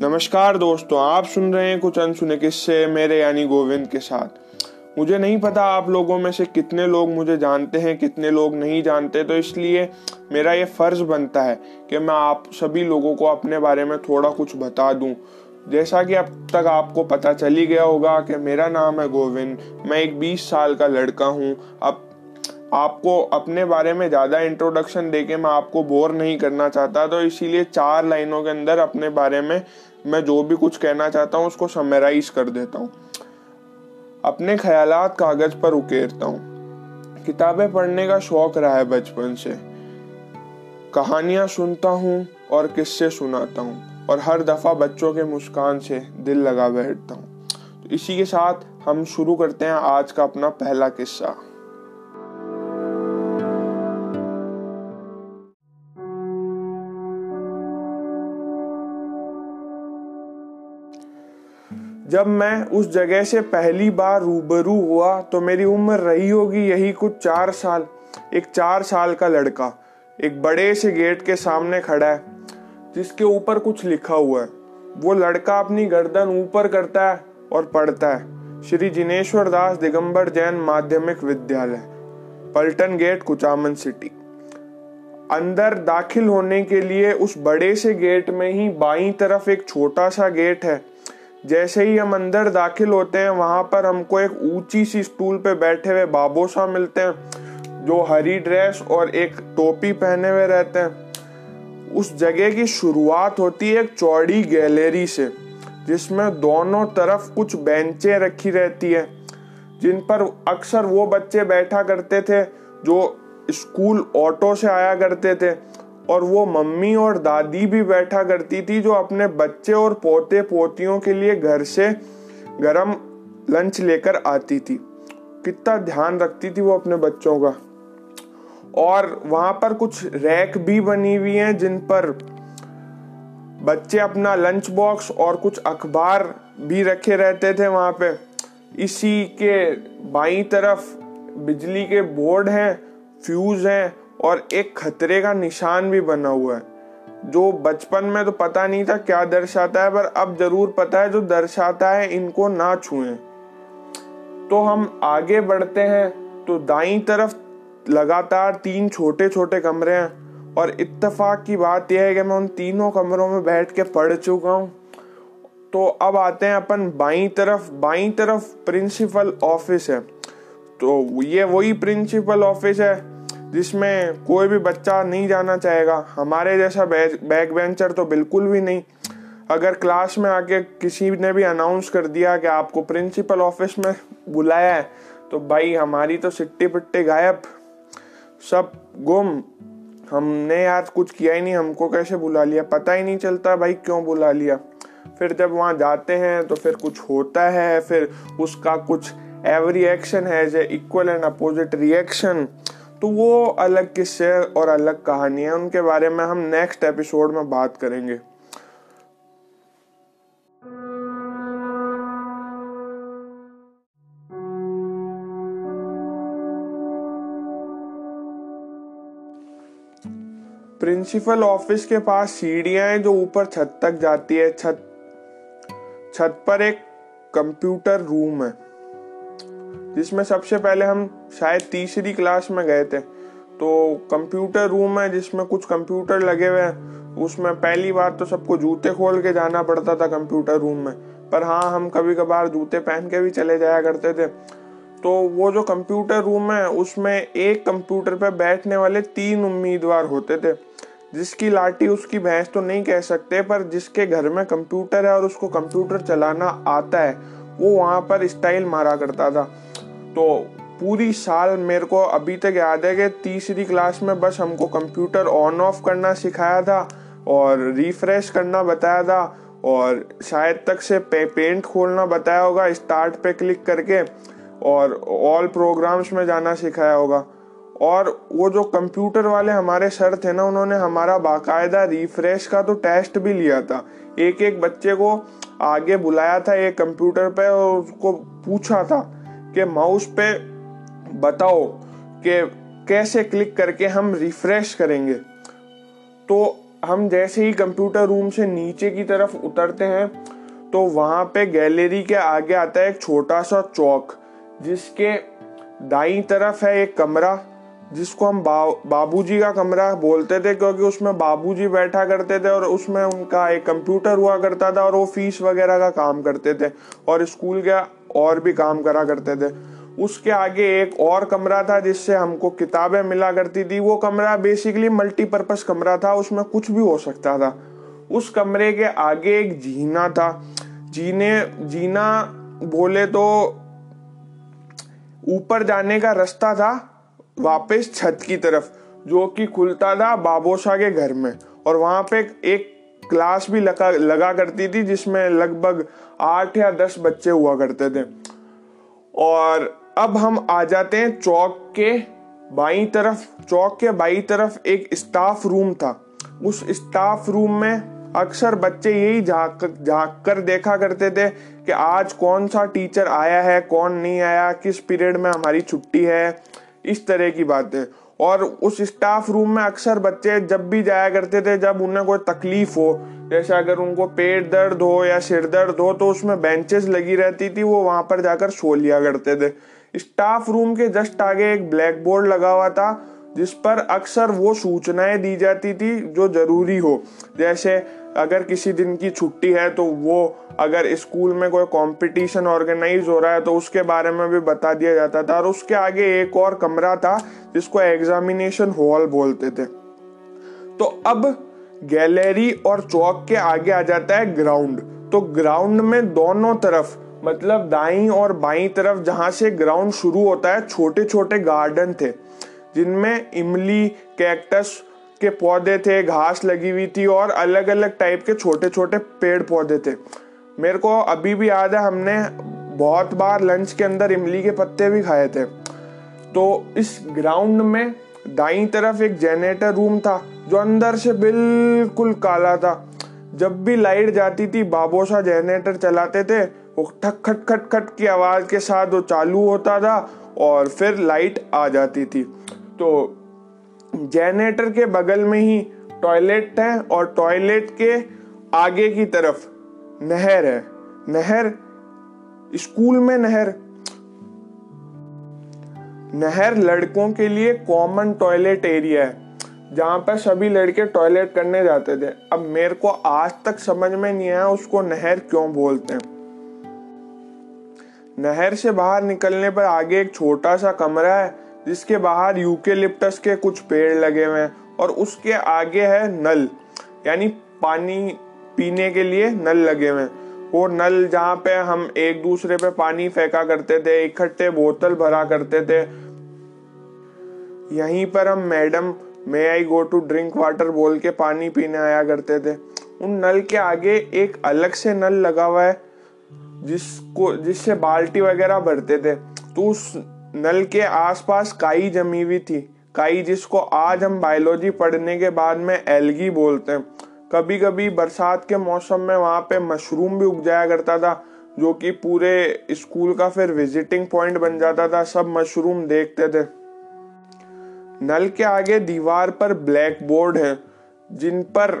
नमस्कार दोस्तों, आप सुन रहे हैं कुछ अनसुने किस्से मेरे यानी गोविंद के साथ। मुझे नहीं पता आप लोगों में से कितने लोग मुझे जानते हैं, कितने लोग नहीं जानते तो इसलिए मेरा ये फ़र्ज़ बनता है कि मैं आप सभी लोगों को अपने बारे में थोड़ा कुछ बता दूँ। जैसा कि अब तक आपको पता चल ही गया होगा कि मेरा नाम है गोविंद, मैं एक 20 साल का लड़का हूँ। अब आपको अपने बारे में ज़्यादा इंट्रोडक्शन देके मैं आपको बोर नहीं करना चाहता तो इसीलिए चार लाइनों के अंदर अपने बारे में मैं जो भी कुछ कहना चाहता हूँ, उसको समराइज कर देता हूँ। अपने ख्याल कागज़ पर उकेरता हूँ। किताबें पढ़ने का शौक रहा है बचपन से। कहानियाँ सुनता हूँ और किस्से सुनाता हूँ और हर दफ़ा बच्चों के मुस्कान से दिल लगा बैठता हूँ। तो इसी के साथ हम शुरू करते हैं आज का अपना पहला किस्सा। जब मैं उस जगह से पहली बार रूबरू हुआ तो मेरी उम्र रही होगी यही कुछ चार साल। एक चार साल का लड़का, एक बड़े से गेट के सामने खड़ा है, जिसके ऊपर कुछ लिखा हुआ है। वो लड़का अपनी गर्दन ऊपर करता है और पढ़ता है। श्री जिनेश्वर दास दिगंबर जैन माध्यमिक विद्यालय, पल्टन गेट, कुचामन सिटी। अंदर दाखिल होने के लिए उस बड़े से गेट में ही बाई तरफ़ एक छोटा सा गेट है। जैसे ही हम अंदर दाखिल होते हैं, वहाँ पर हमको एक ऊँची सी स्टूल पे बैठे हुए बाबोसा मिलते हैं, जो हरी ड्रेस और एक टोपी पहने हुए रहते हैं। उस जगह की शुरुआत होती है एक चौड़ी गैलरी से, जिसमें दोनों तरफ़ कुछ बेंचें रखी रहती है, जिन पर अक्सर वो बच्चे बैठा करते थे, जो स्कूल ऑटो से आया करते थे। और वो मम्मी और दादी भी बैठा करती थी जो अपने बच्चे और पोते पोतियों के लिए घर से गरम लंच लेकर आती थी। कितना ध्यान रखती थी वो अपने बच्चों का। और वहाँ पर कुछ रैक भी बनी हुई हैं जिन पर बच्चे अपना लंच बॉक्स और कुछ अखबार भी रखे रहते थे वहाँ पे। इसी के बाई तरफ़ बिजली के बोर्ड हैं फ्यूज हैं और एक खतरे का निशान भी बना हुआ है। जो बचपन में तो पता नहीं था क्या दर्शाता है, पर अब ज़रूर पता है जो दर्शाता है, इनको ना छुए। तो हम आगे बढ़ते हैं। तो दाई तरफ़ लगातार तीन छोटे छोटे कमरे हैं। और इत्तेफाक की बात यह है कि मैं उन तीनों कमरों में बैठ के पढ़ चुका हूँ। तो अब आते हैं अपन बाई तरफ़। बाई तरफ़ प्रिंसिपल ऑफ़िस है। तो ये वही प्रिंसिपल ऑफ़िस है जिसमें कोई भी बच्चा नहीं जाना चाहेगा। हमारे जैसा बैक बेंचर तो बिल्कुल भी नहीं। अगर क्लास में आके किसी ने भी अनाउंस कर दिया कि आपको प्रिंसिपल ऑफ़िस में बुलाया है तो भाई हमारी तो सिट्टी पिट्टी गायब। सब गुम। हमने यार कुछ किया ही नहीं, हमको कैसे बुला लिया? पता ही नहीं चलता भाई क्यों बुला लिया। फिर जब वहाँ जाते हैं तो फिर कुछ होता है, फिर उसका कुछ एवरी एक्शन है इक्वल एंड अपोजिट रिएक्शन तो वो अलग किस्से और अलग कहानी है। उनके बारे में हम नेक्स्ट एपिसोड में बात करेंगे। प्रिंसिपल ऑफ़िस के पास सीढ़ियाँ हैं जो ऊपर छत तक जाती है। छत छत पर एक कंप्यूटर रूम है। जिसमें सबसे पहले हम शायद तीसरी क्लास में गए थे। तो कंप्यूटर रूम है जिसमें कुछ कंप्यूटर लगे हुए हैं। उसमें पहली बार तो सबको जूते खोल के जाना पड़ता था कंप्यूटर रूम में। पर हाँ हम कभी कभार जूते पहन के भी चले जाया करते थे। तो वो जो कंप्यूटर रूम है, उसमें एक कंप्यूटर पर बैठने वाले तीन उम्मीदवार होते थे। जिसकी लाठी उसकी भैंस तो नहीं कह सकते, पर जिसके घर में कंप्यूटर है और उसको कंप्यूटर चलाना आता है, वो वहाँ पर स्टाइल मारा करता था। तो पूरी साल मेरे को अभी तक याद है कि तीसरी क्लास में बस हमको कंप्यूटर ऑन ऑफ़ करना सिखाया था और रिफ्रेश करना बताया था और शायद तक से पे, पेंट खोलना बताया होगा स्टार्ट पे क्लिक करके और ऑल प्रोग्राम्स में जाना सिखाया होगा। और वो जो कंप्यूटर वाले हमारे सर थे ना उन्होंने हमारा बाकायदा रिफ्रेश का तो टेस्ट भी लिया था। एक एक बच्चे को आगे बुलाया था एक कंप्यूटर पे और उसको पूछा था। कि माउस पे बताओ कि कैसे क्लिक करके हम रिफ्रेश करेंगे। तो हम जैसे ही कंप्यूटर रूम से नीचे की तरफ़ उतरते हैं तो वहाँ पे गैलरी के आगे आता है एक छोटा सा चौक जिसके दाई तरफ़ है एक कमरा जिसको हम बा, बाबूजी का कमरा बोलते थे क्योंकि उसमें बाबूजी बैठा करते थे और उसमें उनका एक कंप्यूटर हुआ करता था और वो फ़ीस वगैरह का काम करते थे। और स्कूल के और भी काम करा करते थे। उसके आगे एक और कमरा था जिससे हमको किताबें मिला करती थी। वो कमरा बेसिकली मल्टीपर्पज कमरा था, उसमें कुछ भी हो सकता था। उस कमरे के आगे एक जीना था। जीने, जीना बोले तो ऊपर जाने का रास्ता था वापस छत की तरफ़, जो कि खुलता था बाबोशा के घर में। और वहाँ पे एक क्लास भी लगा लगा करती थी, जिसमें लगभग आठ या दस बच्चे हुआ करते थे। और अब हम आ जाते हैं चौक के बाई तरफ़। चौक के बाई तरफ़ एक स्टाफ रूम था। उस स्टाफ रूम में अक्सर बच्चे यही झाक झाक कर देखा करते थे कि आज कौन सा टीचर आया है, कौन नहीं आया, किस पीरियड में हमारी छुट्टी है। इस तरह की बातें। और उस स्टाफ रूम में अक्सर बच्चे जब भी जाया करते थे, जब उन्हें कोई तकलीफ़ हो, जैसे अगर उनको पेट दर्द हो या सिर दर्द हो तो उसमें बेंचेस लगी रहती थी, वो वहाँ पर जाकर सो लिया करते थे। स्टाफ रूम के जस्ट आगे एक ब्लैक बोर्ड लगा हुआ था जिस पर अक्सर वो सूचनाएँ दी जाती थी जो ज़रूरी हो। जैसे, अगर किसी दिन की छुट्टी है तो वो, अगर स्कूल में कोई कंपटीशन ऑर्गेनाइज हो रहा है तो उसके बारे में भी बता दिया जाता था। और उसके आगे एक और कमरा था जिसको एग्जामिनेशन हॉल बोलते थे। तो अब गैलरी और चौक के आगे आ जाता है ग्राउंड तो ग्राउंड में दोनों तरफ़ मतलब दाई और बाई तरफ़ जहाँ से ग्राउंड शुरू होता है छोटे छोटे गार्डन थे। जिनमें इमली, कैक्टस के पौधे थे, घास लगी हुई थी और अलग अलग टाइप के छोटे छोटे पेड़ पौधे थे। मेरे को अभी भी याद है, हमने बहुत बार लंच के अंदर इमली के पत्ते भी खाए थे। तो इस ग्राउंड में दाई तरफ़ एक जनरेटर रूम था, जो अंदर से बिल्कुल काला था। जब भी लाइट जाती थी बाबोसा जनरेटर चलाते थे, वो ठक खट खट खट की आवाज़ के साथ वो चालू होता था और फिर लाइट आ जाती थी। तो जनरेटर के बगल में ही टॉयलेट है और टॉयलेट के आगे की तरफ़ नहर है। नहर स्कूल में नहर। नहर लड़कों के लिए कॉमन टॉयलेट एरिया है, जहाँ पर सभी लड़के टॉयलेट करने जाते थे। अब मेरे को आज तक समझ में नहीं आया उसको नहर क्यों बोलते हैं। नहर से बाहर निकलने पर आगे एक छोटा सा कमरा है जिसके बाहर यूकेलिप्टस के कुछ पेड़ लगे हुए हैं और उसके आगे है नल, यानी पानी पीने के लिए नल लगे हुए हैं। वो नल जहाँ पे हम एक दूसरे पे पानी फेंका करते थे, इकट्ठे बोतल भरा करते थे। यहीं पर हम madam may I go to drink water बोल के पानी पीने आया करते थे। उन नल के आगे एक अलग से नल लगा हुआ है, जिसको, जिससे बाल्टी वगैरह भरते थे। तो उस नल के आसपास काई जमी हुई थी। काई जिसको आज हम बायोलॉजी पढ़ने के बाद में एलगी बोलते हैं। कभी कभी बरसात के मौसम में वहाँ पे मशरूम भी उग जाया करता था, जो कि पूरे स्कूल का फिर विजिटिंग पॉइंट बन जाता था, सब मशरूम देखते थे। नल के आगे दीवार पर ब्लैक बोर्ड है, जिन पर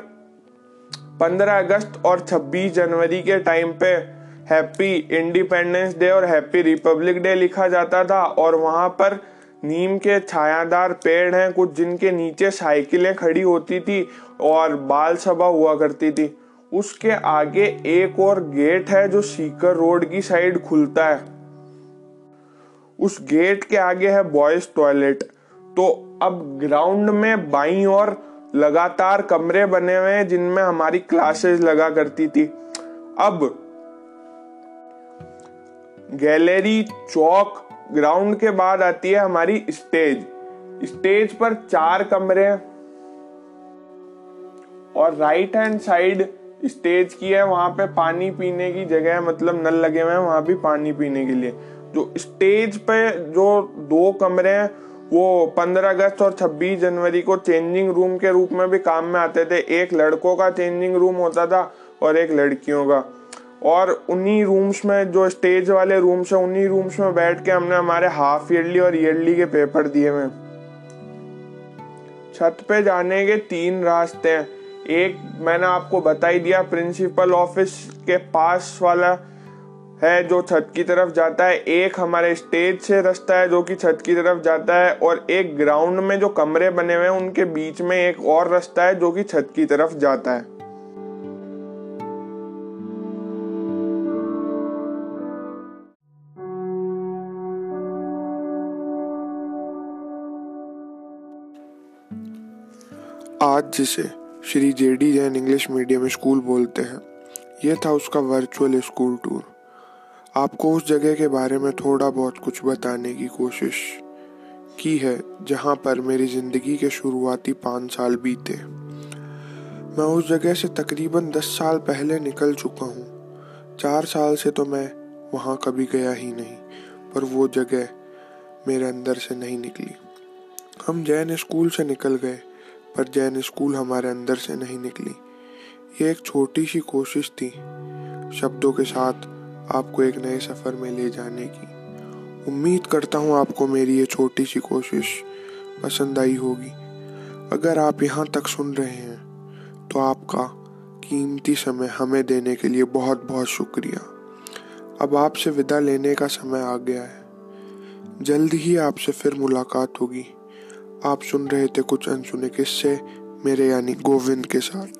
15 अगस्त और 26 जनवरी के टाइम पे हैप्पी इंडिपेंडेंस डे और हैप्पी रिपब्लिक डे लिखा जाता था और वहाँ पर नीम के छायादार पेड़ हैं, कुछ जिनके नीचे साइकिलें खड़ी होती थी और बाल सभा हुआ करती थी। उसके आगे एक और गेट है जो सीकर रोड की साइड खुलता है। उस गेट के आगे है बॉयज़ टॉयलेट। तो अब ग्राउंड में बाई और लगातार कमरे बने हुए हैं जिनमें हमारी क्लासेस लगा करती थी। अब गैलरी चौक ग्राउंड के बाद आती है हमारी स्टेज। स्टेज पर चार कमरे हैं। और राइट हैंड साइड स्टेज की है। वहाँ पे पानी पीने की जगह है। मतलब नल लगे हुए हैं वहाँ भी पानी पीने के लिए। जो स्टेज पे जो दो कमरे हैं, वो 15 अगस्त और 26 जनवरी को चेंजिंग रूम के रूप में भी काम में आते थे। एक लड़कों का चेंजिंग रूम होता था और एक लड़कियों का। और उन्हीं रूम्स में, जो स्टेज वाले रूम्स हैं, उन्हीं रूम्स में बैठ के हमने हमारे हाफ़ ईयरली और ईयरली के पेपर दिए हुए छत पे जाने के तीन रास्ते हैं। एक, मैंने आपको बता ही दिया प्रिंसिपल ऑफ़िस के पास वाला है जो छत की तरफ़ जाता है। एक, हमारे स्टेज से रास्ता है जो कि छत की तरफ़ जाता है और एक ग्राउंड में जो कमरे बने हुए हैं, उनके बीच में एक और रास्ता है जो कि छत की तरफ़ जाता है। आज जिसे Shri J D Jain English medium school बोलते हैं यह था उसका वर्चुअल स्कूल टूर आपको उस जगह के बारे में थोड़ा बहुत कुछ बताने की कोशिश की है, जहाँ पर मेरी ज़िंदगी के शुरुआती पाँच साल बीते। मैं उस जगह से तकरीबन दस साल पहले निकल चुका हूँ। चार साल से तो मैं वहाँ कभी गया ही नहीं, पर वो जगह मेरे अंदर से नहीं निकली। हम जैन स्कूल से निकल गए पर जैन स्कूल हमारे अंदर से नहीं निकली। ये एक छोटी सी कोशिश थी, शब्दों के साथ आपको एक नए सफ़र में ले जाने की। उम्मीद करता हूँ आपको मेरी ये छोटी सी कोशिश पसंद आई होगी। अगर आप यहाँ तक सुन रहे हैं तो आपका कीमती समय हमें देने के लिए बहुत बहुत शुक्रिया। अब आपसे विदा लेने का समय आ गया है। जल्द ही आपसे फिर मुलाकात होगी। आप सुन रहे थे कुछ अनसुने किस्से मेरे यानी गोविंद के साथ।